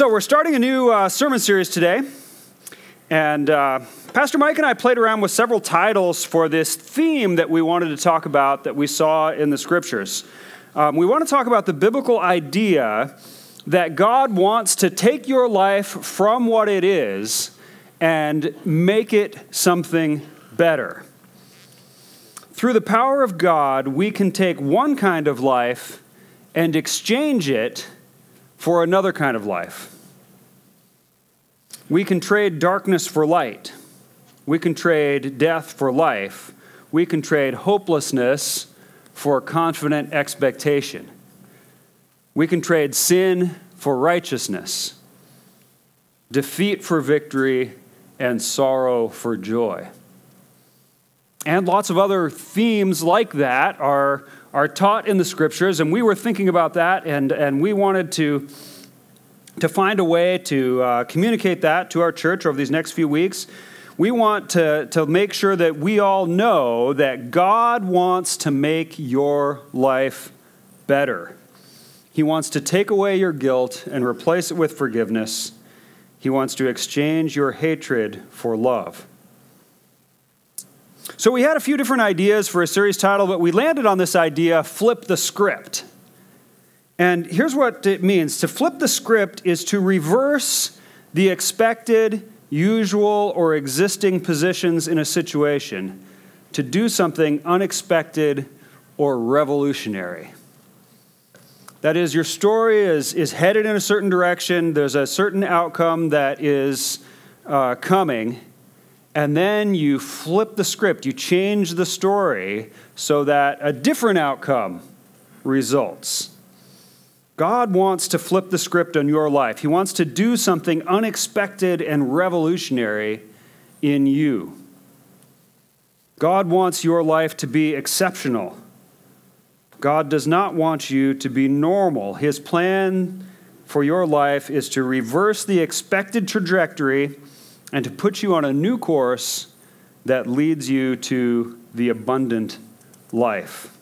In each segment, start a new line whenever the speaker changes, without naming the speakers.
So, we're starting a new uh, sermon series today. And uh, Pastor Mike and I played around with several titles for this theme that we wanted to talk about that we saw in the scriptures. Um, we want to talk about the biblical idea that God wants to take your life from what it is and make it something better. Through the power of God, we can take one kind of life and exchange it for another kind of life. We can trade darkness for light. We can trade death for life. We can trade hopelessness for confident expectation. We can trade sin for righteousness, defeat for victory, and sorrow for joy. And lots of other themes like that are, are taught in the scriptures, and we were thinking about that, and, and we wanted to, to find a way to uh, communicate that to our church over these next few weeks. We want to, to make sure that we all know that God wants to make your life better. He wants to take away your guilt and replace it with forgiveness. He wants to exchange your hatred for love. So, we had a few different ideas for a series title, but we landed on this idea flip the script. And here's what it means to flip the script is to reverse the expected, usual, or existing positions in a situation to do something unexpected or revolutionary. That is, your story is, is headed in a certain direction, there's a certain outcome that is uh, coming, and then you flip the script, you change the story so that a different outcome results. God wants to flip the script on your life. He wants to do something unexpected and revolutionary in you. God wants your life to be exceptional. God does not want you to be normal. His plan for your life is to reverse the expected trajectory and to put you on a new course that leads you to the abundant life.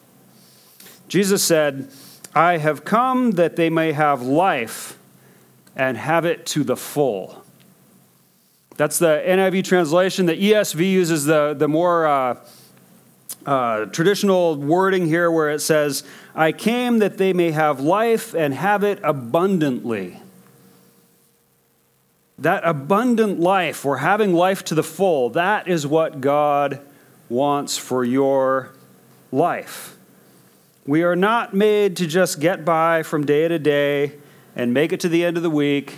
Jesus said, I have come that they may have life and have it to the full. That's the NIV translation. The ESV uses the, the more uh, uh, traditional wording here where it says, I came that they may have life and have it abundantly. That abundant life, or having life to the full, that is what God wants for your life. We are not made to just get by from day to day and make it to the end of the week,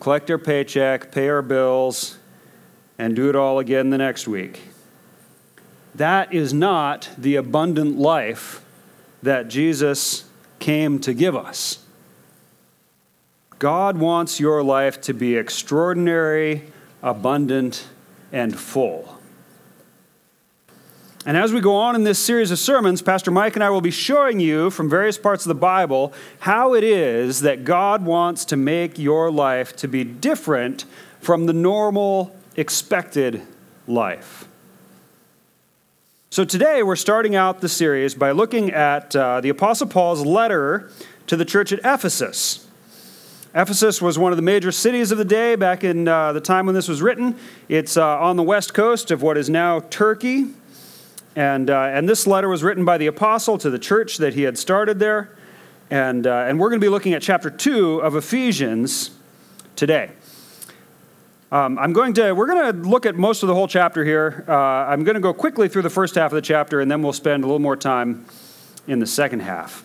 collect our paycheck, pay our bills, and do it all again the next week. That is not the abundant life that Jesus came to give us. God wants your life to be extraordinary, abundant, and full. And as we go on in this series of sermons, Pastor Mike and I will be showing you from various parts of the Bible how it is that God wants to make your life to be different from the normal, expected life. So today we're starting out the series by looking at uh, the Apostle Paul's letter to the church at Ephesus. Ephesus was one of the major cities of the day back in uh, the time when this was written. It's uh, on the west coast of what is now Turkey. And, uh, and this letter was written by the apostle to the church that he had started there. And, uh, and we're going to be looking at chapter 2 of Ephesians today. Um, I'm going to, we're going to look at most of the whole chapter here. Uh, I'm going to go quickly through the first half of the chapter, and then we'll spend a little more time in the second half.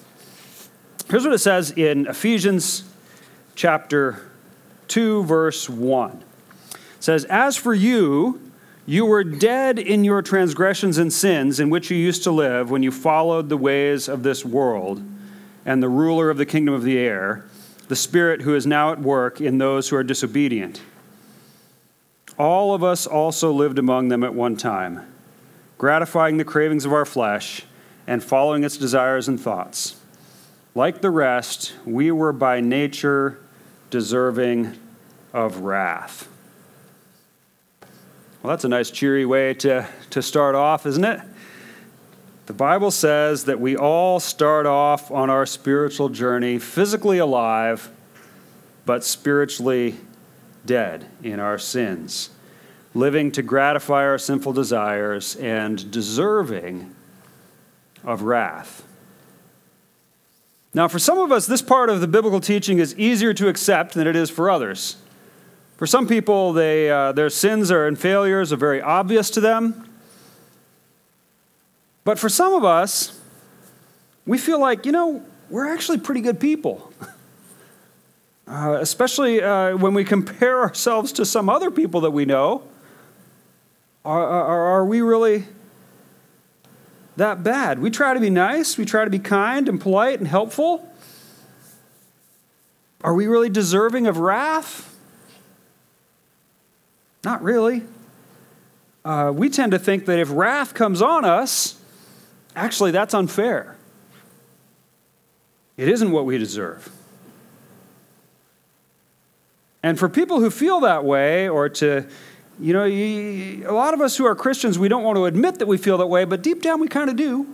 Here's what it says in Ephesians chapter 2, verse 1. It says, As for you, you were dead in your transgressions and sins in which you used to live when you followed the ways of this world and the ruler of the kingdom of the air, the Spirit who is now at work in those who are disobedient. All of us also lived among them at one time, gratifying the cravings of our flesh and following its desires and thoughts. Like the rest, we were by nature deserving of wrath. Well, that's a nice, cheery way to, to start off, isn't it? The Bible says that we all start off on our spiritual journey physically alive, but spiritually dead in our sins, living to gratify our sinful desires and deserving of wrath. Now, for some of us, this part of the biblical teaching is easier to accept than it is for others. For some people, they, uh, their sins are and failures are very obvious to them. But for some of us, we feel like, you know, we're actually pretty good people. Uh, especially uh, when we compare ourselves to some other people that we know. Are, are, are we really that bad? We try to be nice, we try to be kind and polite and helpful. Are we really deserving of wrath? Not really. Uh, we tend to think that if wrath comes on us, actually that's unfair. It isn't what we deserve. And for people who feel that way, or to, you know, a lot of us who are Christians, we don't want to admit that we feel that way, but deep down we kind of do.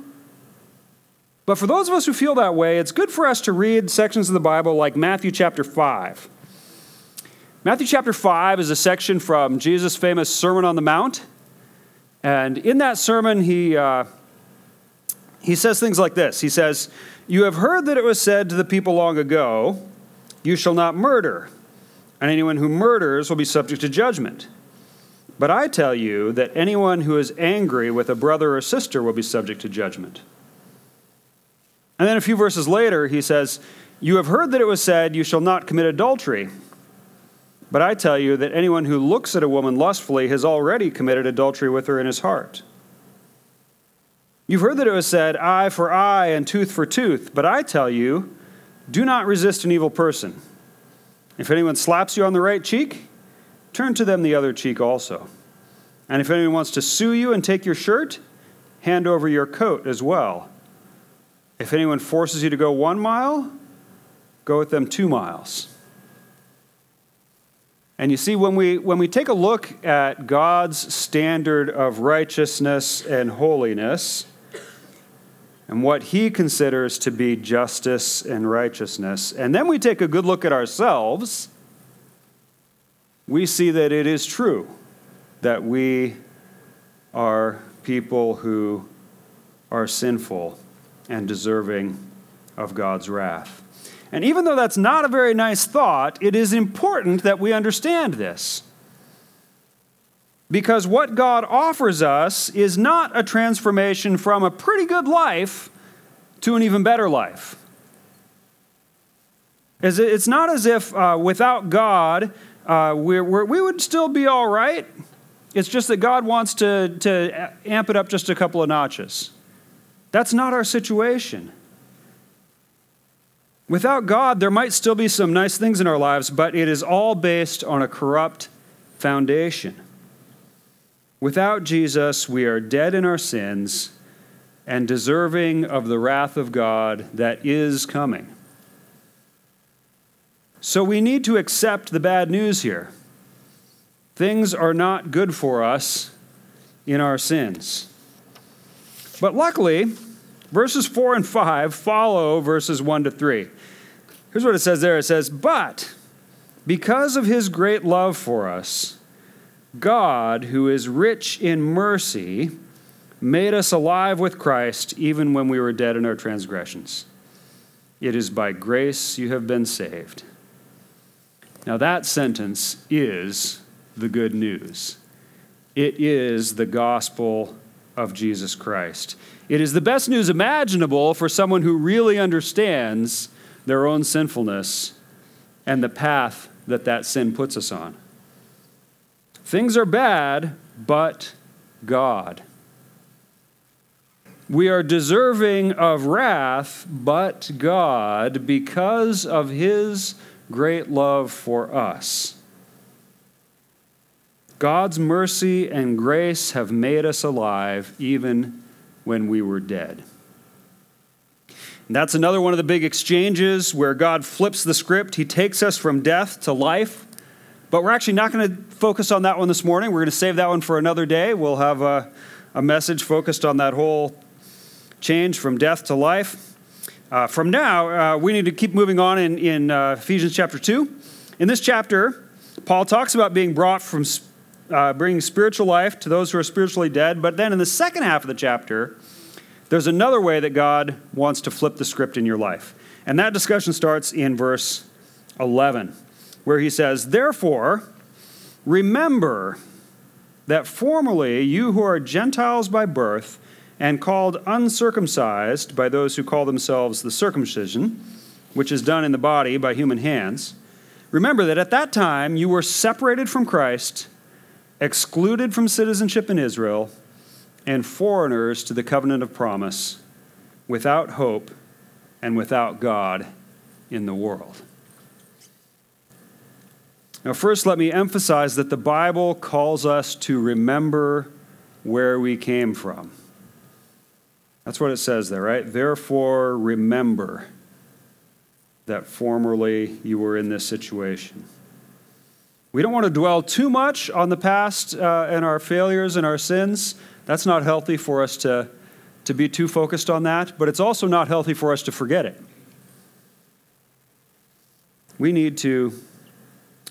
But for those of us who feel that way, it's good for us to read sections of the Bible like Matthew chapter 5. Matthew chapter 5 is a section from Jesus' famous Sermon on the Mount. And in that sermon, he, uh, he says things like this He says, You have heard that it was said to the people long ago, You shall not murder and anyone who murders will be subject to judgment. But I tell you that anyone who is angry with a brother or sister will be subject to judgment. And then a few verses later, he says, You have heard that it was said, You shall not commit adultery. But I tell you that anyone who looks at a woman lustfully has already committed adultery with her in his heart. You've heard that it was said, Eye for eye and tooth for tooth. But I tell you, do not resist an evil person. If anyone slaps you on the right cheek, turn to them the other cheek also. And if anyone wants to sue you and take your shirt, hand over your coat as well. If anyone forces you to go one mile, go with them two miles. And you see, when we, when we take a look at God's standard of righteousness and holiness, and what he considers to be justice and righteousness. And then we take a good look at ourselves. We see that it is true that we are people who are sinful and deserving of God's wrath. And even though that's not a very nice thought, it is important that we understand this. Because what God offers us is not a transformation from a pretty good life to an even better life. It's not as if uh, without God, uh, we're, we're, we would still be all right. It's just that God wants to, to amp it up just a couple of notches. That's not our situation. Without God, there might still be some nice things in our lives, but it is all based on a corrupt foundation. Without Jesus, we are dead in our sins and deserving of the wrath of God that is coming. So we need to accept the bad news here. Things are not good for us in our sins. But luckily, verses 4 and 5 follow verses 1 to 3. Here's what it says there it says, But because of his great love for us, God, who is rich in mercy, made us alive with Christ even when we were dead in our transgressions. It is by grace you have been saved. Now, that sentence is the good news. It is the gospel of Jesus Christ. It is the best news imaginable for someone who really understands their own sinfulness and the path that that sin puts us on. Things are bad, but God. We are deserving of wrath, but God, because of his great love for us. God's mercy and grace have made us alive even when we were dead. And that's another one of the big exchanges where God flips the script. He takes us from death to life. But we're actually not going to focus on that one this morning. We're going to save that one for another day. We'll have a, a message focused on that whole change from death to life. Uh, from now, uh, we need to keep moving on in, in uh, Ephesians chapter 2. In this chapter, Paul talks about being brought from uh, bringing spiritual life to those who are spiritually dead. But then in the second half of the chapter, there's another way that God wants to flip the script in your life. And that discussion starts in verse 11, where he says, Therefore, remember that formerly you who are Gentiles by birth and called uncircumcised by those who call themselves the circumcision, which is done in the body by human hands, remember that at that time you were separated from Christ, excluded from citizenship in Israel, and foreigners to the covenant of promise, without hope and without God in the world. Now, first, let me emphasize that the Bible calls us to remember where we came from. That's what it says there, right? Therefore, remember that formerly you were in this situation. We don't want to dwell too much on the past uh, and our failures and our sins. That's not healthy for us to, to be too focused on that, but it's also not healthy for us to forget it. We need to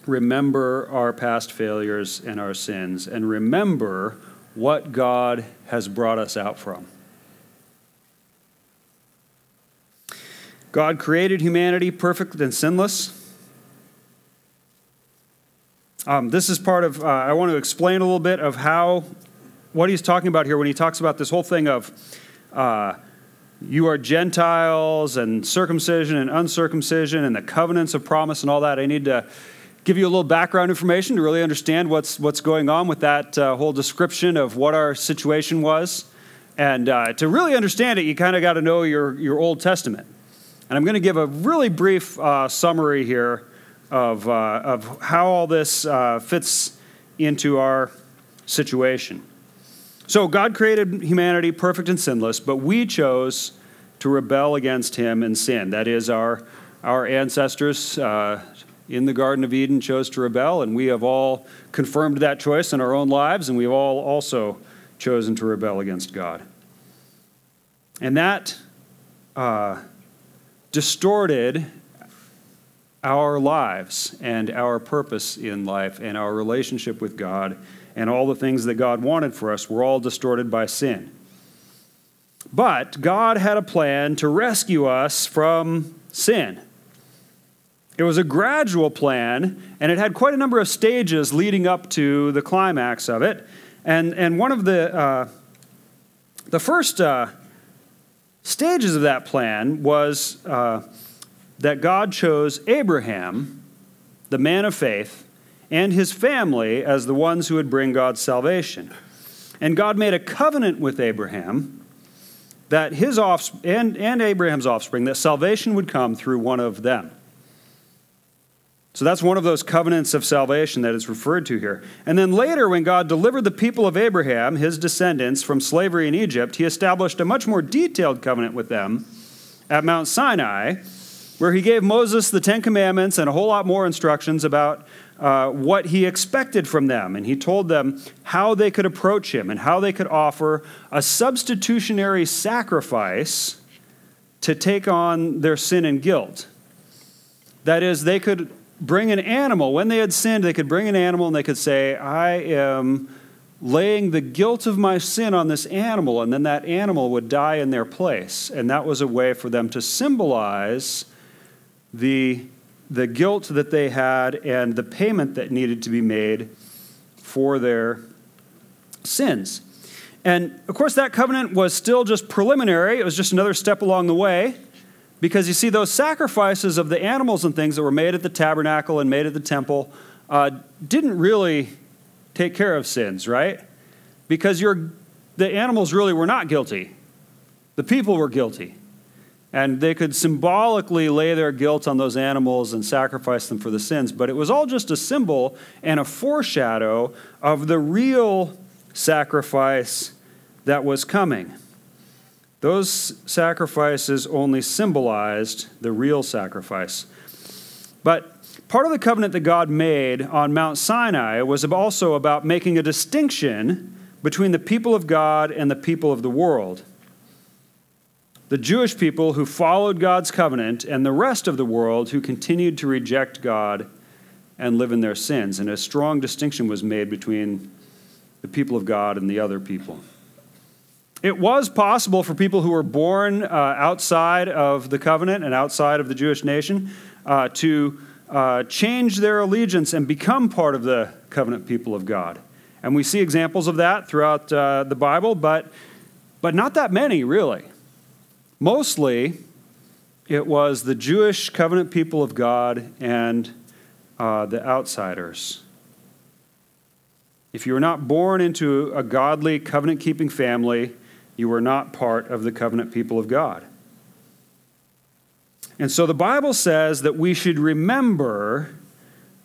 remember our past failures and our sins and remember what God has brought us out from. God created humanity perfect and sinless. Um, this is part of, uh, I want to explain a little bit of how, what he's talking about here when he talks about this whole thing of uh, you are Gentiles and circumcision and uncircumcision and the covenants of promise and all that. I need to give you a little background information to really understand what's, what's going on with that uh, whole description of what our situation was. And uh, to really understand it, you kind of got to know your, your Old Testament. And I'm going to give a really brief uh, summary here of, uh, of how all this uh, fits into our situation. So, God created humanity perfect and sinless, but we chose to rebel against Him and sin. That is, our, our ancestors uh, in the Garden of Eden chose to rebel, and we have all confirmed that choice in our own lives, and we've all also chosen to rebel against God. And that uh, distorted our lives and our purpose in life and our relationship with God and all the things that God wanted for us were all distorted by sin. But God had a plan to rescue us from sin. It was a gradual plan, and it had quite a number of stages leading up to the climax of it. And, and one of the, uh, the first uh, stages of that plan was uh, that God chose Abraham, the man of faith, and his family as the ones who would bring God's salvation. And God made a covenant with Abraham that his offspring and, and Abraham's offspring, that salvation would come through one of them. So that's one of those covenants of salvation that is referred to here. And then later, when God delivered the people of Abraham, his descendants, from slavery in Egypt, he established a much more detailed covenant with them at Mount Sinai, where he gave Moses the Ten Commandments and a whole lot more instructions about uh, what he expected from them. And he told them how they could approach him and how they could offer a substitutionary sacrifice to take on their sin and guilt. That is, they could bring an animal. When they had sinned, they could bring an animal and they could say, I am laying the guilt of my sin on this animal, and then that animal would die in their place. And that was a way for them to symbolize the, the guilt that they had and the payment that needed to be made for their sins. And of course, that covenant was still just preliminary, it was just another step along the way. Because you see, those sacrifices of the animals and things that were made at the tabernacle and made at the temple uh, didn't really take care of sins, right? Because the animals really were not guilty, the people were guilty. And they could symbolically lay their guilt on those animals and sacrifice them for the sins. But it was all just a symbol and a foreshadow of the real sacrifice that was coming. Those sacrifices only symbolized the real sacrifice. But part of the covenant that God made on Mount Sinai was also about making a distinction between the people of God and the people of the world. the Jewish people who followed God's covenant and the rest of the world who continued to reject God and live in their sins. And a strong distinction was made between the people of God and the other people. It was possible for people who were born uh, outside of the covenant and outside of the Jewish nation uh, to uh, change their allegiance and become part of the covenant people of God. And we see examples of that throughout uh, the Bible, but, but not that many, really. Mostly, it was the Jewish covenant people of God and uh, the outsiders. If you were not born into a godly, covenant keeping family, you were not part of the covenant people of God. And so the Bible says that we should remember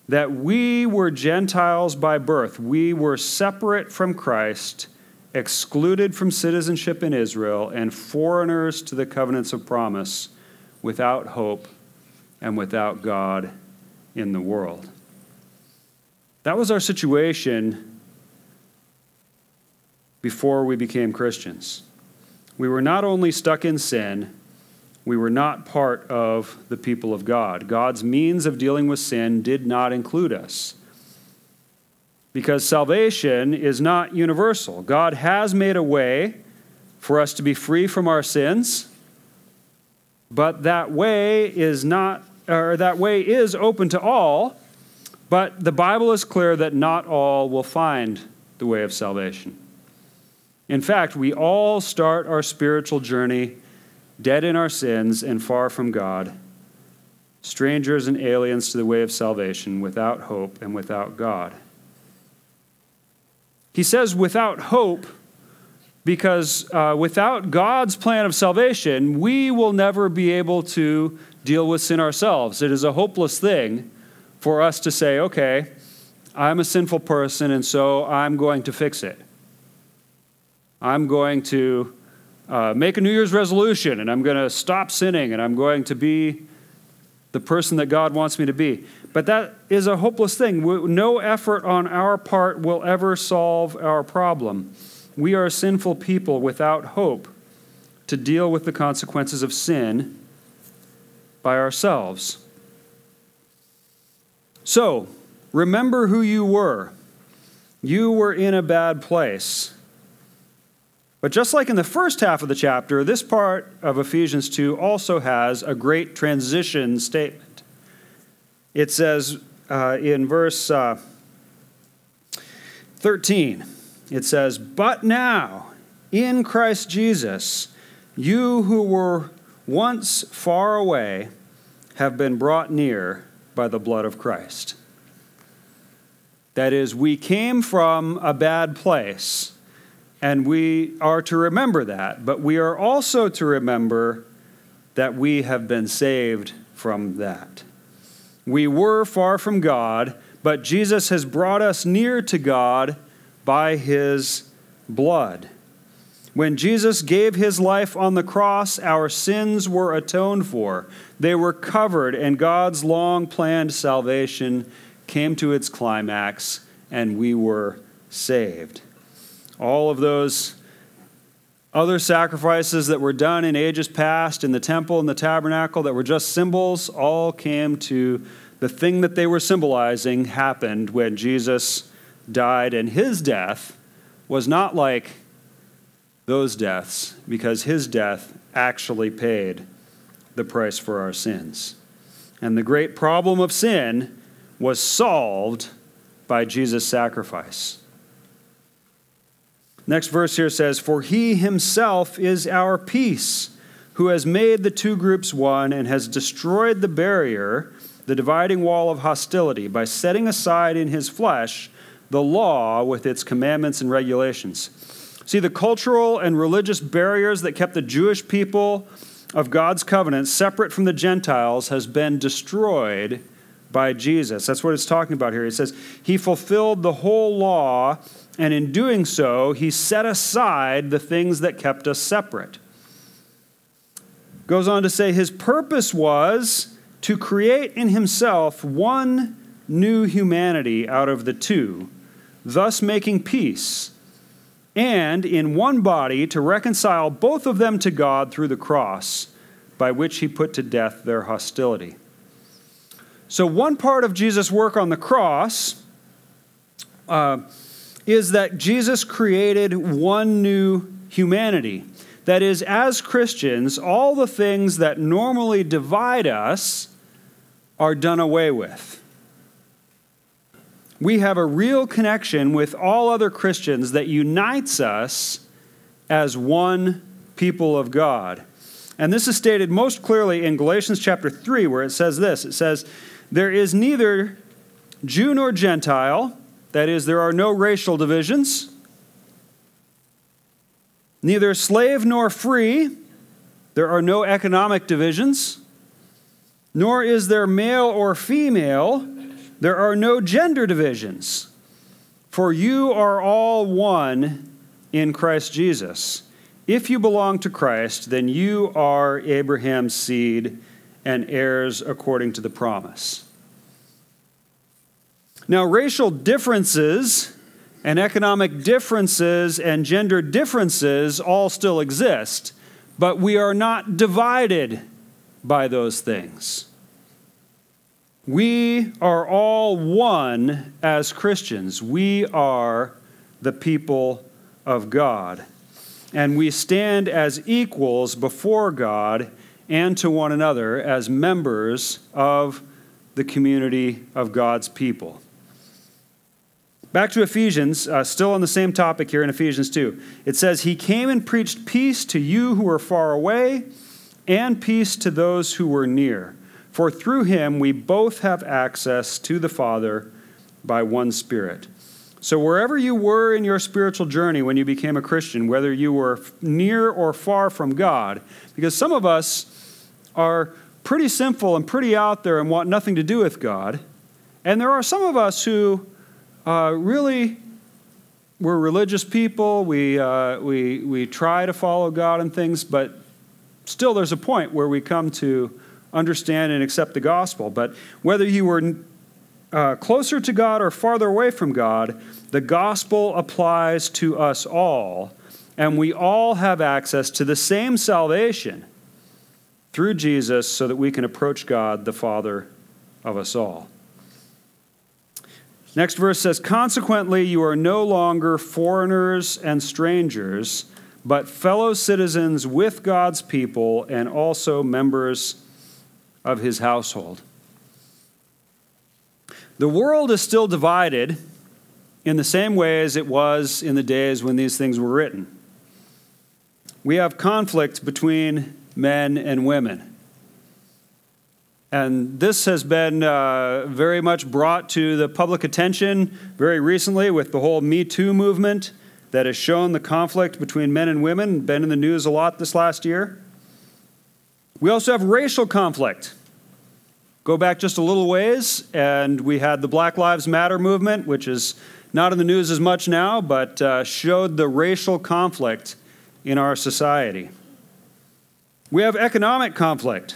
that we were Gentiles by birth. We were separate from Christ, excluded from citizenship in Israel, and foreigners to the covenants of promise, without hope and without God in the world. That was our situation before we became Christians. We were not only stuck in sin, we were not part of the people of God. God's means of dealing with sin did not include us. Because salvation is not universal. God has made a way for us to be free from our sins, but that way is not or that way is open to all, but the Bible is clear that not all will find the way of salvation. In fact, we all start our spiritual journey dead in our sins and far from God, strangers and aliens to the way of salvation, without hope and without God. He says, without hope, because uh, without God's plan of salvation, we will never be able to deal with sin ourselves. It is a hopeless thing for us to say, okay, I'm a sinful person, and so I'm going to fix it. I'm going to uh, make a New Year's resolution, and I'm going to stop sinning, and I'm going to be the person that God wants me to be. But that is a hopeless thing. No effort on our part will ever solve our problem. We are sinful people without hope to deal with the consequences of sin by ourselves. So, remember who you were. You were in a bad place. But just like in the first half of the chapter, this part of Ephesians 2 also has a great transition statement. It says uh, in verse uh, 13, it says, But now, in Christ Jesus, you who were once far away, have been brought near by the blood of Christ. That is, we came from a bad place, and we are to remember that, but we are also to remember that we have been saved from that. We were far from God, but Jesus has brought us near to God by his blood. When Jesus gave his life on the cross, our sins were atoned for. They were covered, and God's long planned salvation came to its climax, and we were saved. All of those other sacrifices that were done in ages past in the temple and the tabernacle that were just symbols all came to the thing that they were symbolizing happened when Jesus died, and his death was not like those deaths because his death actually paid the price for our sins. And the great problem of sin was solved by Jesus' sacrifice. Next verse here says, For he himself is our peace, who has made the two groups one and has destroyed the barrier, the dividing wall of hostility, by setting aside in his flesh the law with its commandments and regulations. See, the cultural and religious barriers that kept the Jewish people of God's covenant separate from the Gentiles has been destroyed by Jesus. That's what it's talking about here. He says, He fulfilled the whole law, and in doing so, He set aside the things that kept us separate. Goes on to say, His purpose was to create in Himself one new humanity out of the two, thus making peace and in one body to reconcile both of them to God through the cross, by which he put to death their hostility. So, one part of Jesus' work on the cross uh, is that Jesus created one new humanity. That is, as Christians, all the things that normally divide us are done away with. We have a real connection with all other Christians that unites us as one people of God. And this is stated most clearly in Galatians chapter 3, where it says this it says, There is neither Jew nor Gentile, that is, there are no racial divisions neither slave nor free. There are no economic divisions, nor is there male or female. There are no gender divisions. For you are all one in Christ Jesus. If you belong to Christ, then you are Abraham's seed and heirs according to the promise. Now, racial differences and economic differences and gender differences all still exist, but we are not divided by those things. We are all one as Christians. We are the people of God. And we stand as equals before God and to one another as members of the community of God's people. Back to Ephesians, uh, still on the same topic here in Ephesians 2. It says, He came and preached peace to you who were far away, and peace to those who were near. For through him we both have access to the Father by one Spirit. So, wherever you were in your spiritual journey when you became a Christian, whether you were near or far from God, because some of us are pretty sinful and pretty out there and want nothing to do with God, and there are some of us who uh, really, we're religious people. We, uh, we, we try to follow God and things, but still there's a point where we come to understand and accept the gospel. But whether you were uh, closer to God or farther away from God, the gospel applies to us all, and we all have access to the same salvation through Jesus so that we can approach God, the Father of us all. Next verse says, Consequently, you are no longer foreigners and strangers, but fellow citizens with God's people and also members of his household. The world is still divided in the same way as it was in the days when these things were written. We have conflict between men and women. And this has been uh, very much brought to the public attention very recently with the whole Me Too movement that has shown the conflict between men and women, been in the news a lot this last year. We also have racial conflict. Go back just a little ways, and we had the Black Lives Matter movement, which is not in the news as much now, but uh, showed the racial conflict in our society. We have economic conflict.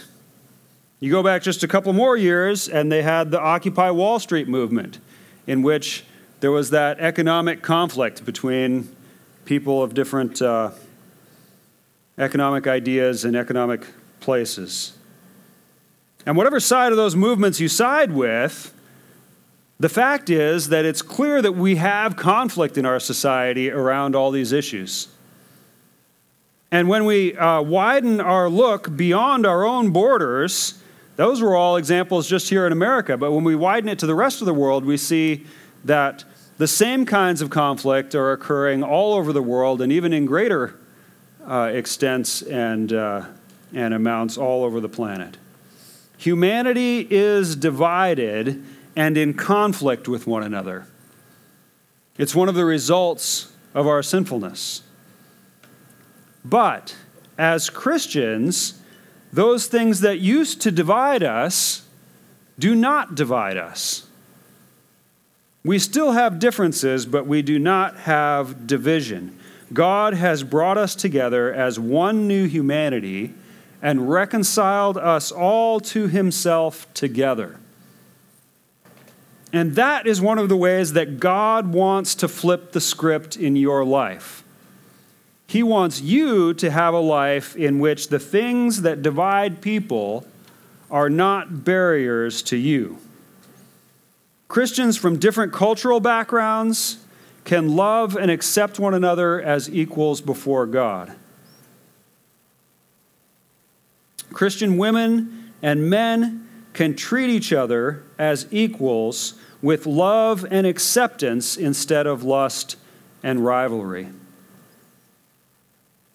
You go back just a couple more years, and they had the Occupy Wall Street movement, in which there was that economic conflict between people of different uh, economic ideas and economic places. And whatever side of those movements you side with, the fact is that it's clear that we have conflict in our society around all these issues. And when we uh, widen our look beyond our own borders, those were all examples just here in America. But when we widen it to the rest of the world, we see that the same kinds of conflict are occurring all over the world and even in greater uh, extents and, uh, and amounts all over the planet. Humanity is divided and in conflict with one another. It's one of the results of our sinfulness. But as Christians, those things that used to divide us do not divide us. We still have differences, but we do not have division. God has brought us together as one new humanity and reconciled us all to himself together. And that is one of the ways that God wants to flip the script in your life. He wants you to have a life in which the things that divide people are not barriers to you. Christians from different cultural backgrounds can love and accept one another as equals before God. Christian women and men can treat each other as equals with love and acceptance instead of lust and rivalry.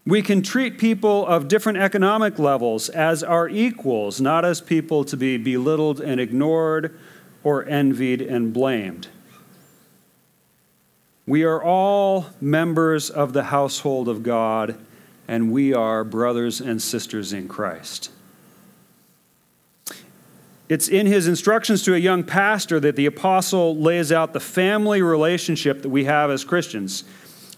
We can treat people of different economic levels as our equals, not as people to be belittled and ignored or envied and blamed. We are all members of the household of God, and we are brothers and sisters in Christ. It's in his instructions to a young pastor that the apostle lays out the family relationship that we have as Christians.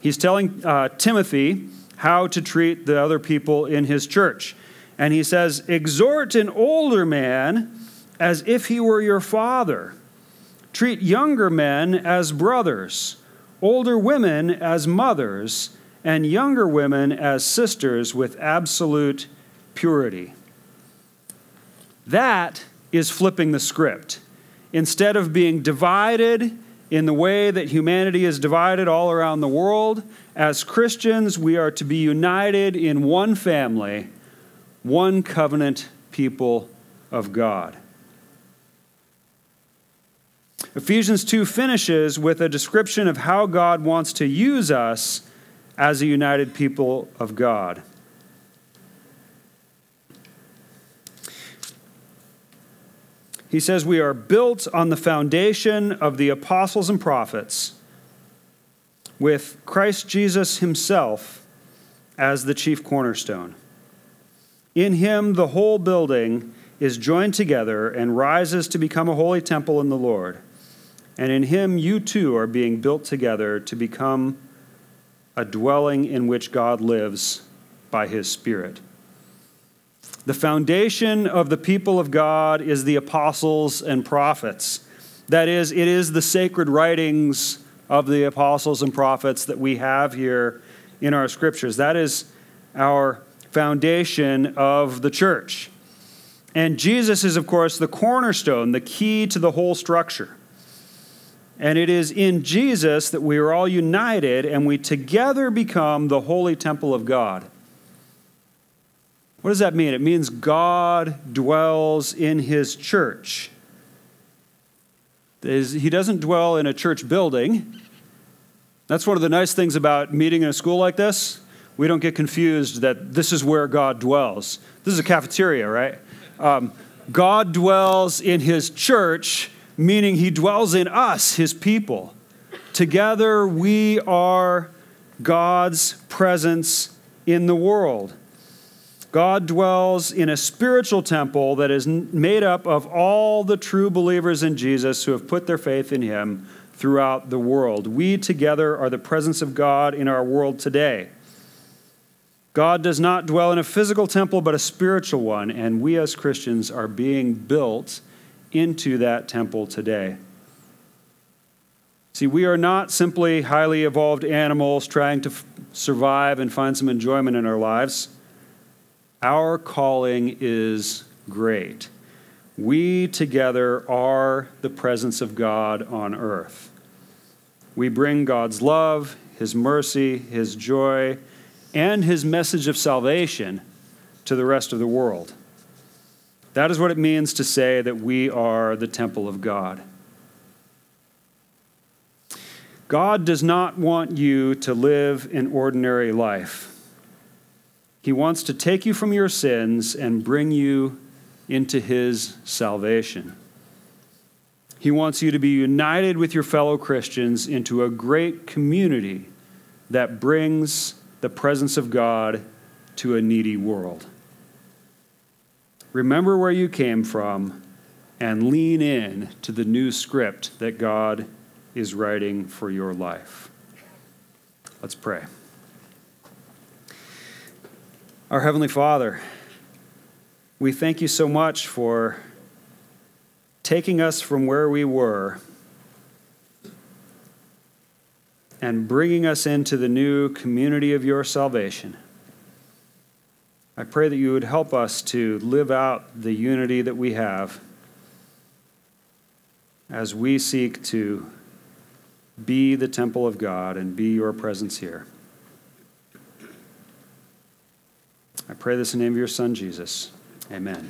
He's telling uh, Timothy how to treat the other people in his church. And he says, Exhort an older man as if he were your father. Treat younger men as brothers, older women as mothers, and younger women as sisters with absolute purity. That is flipping the script. Instead of being divided in the way that humanity is divided all around the world, as Christians, we are to be united in one family, one covenant people of God. Ephesians 2 finishes with a description of how God wants to use us as a united people of God. He says, We are built on the foundation of the apostles and prophets, with Christ Jesus himself as the chief cornerstone. In him, the whole building is joined together and rises to become a holy temple in the Lord. And in him you too are being built together to become a dwelling in which God lives by his Spirit. The foundation of the people of God is the apostles and prophets. That is, it is the sacred writings of the apostles and prophets that we have here in our scriptures. That is our foundation of the church. And Jesus is, of course, the cornerstone, the key to the whole structure. And it is in Jesus that we are all united and we together become the holy temple of God. What does that mean? It means God dwells in his church. He doesn't dwell in a church building. That's one of the nice things about meeting in a school like this. We don't get confused that this is where God dwells. This is a cafeteria, right? Um, God dwells in his church meaning he dwells in us, his people. Together we are God's presence in the world. God dwells in a spiritual temple that is made up of all the true believers in Jesus who have put their faith in him throughout the world. We together are the presence of God in our world today. God does not dwell in a physical temple, but a spiritual one, and we as Christians are being built into that temple today. See, we are not simply highly evolved animals trying to f- survive and find some enjoyment in our lives. Our calling is great. We together are the presence of God on earth. We bring God's love, His mercy, His joy, and His message of salvation to the rest of the world. That is what it means to say that we are the temple of God. God does not want you to live an ordinary life. He wants to take you from your sins and bring you into His salvation. He wants you to be united with your fellow Christians into a great community that brings the presence of God to a needy world. Remember where you came from and lean in to the new script that God is writing for your life. Let's pray. Our Heavenly Father, we thank you so much for taking us from where we were and bringing us into the new community of your salvation. I pray that you would help us to live out the unity that we have as we seek to be the temple of God and be your presence here. I pray this in the name of your Son, Jesus. Amen.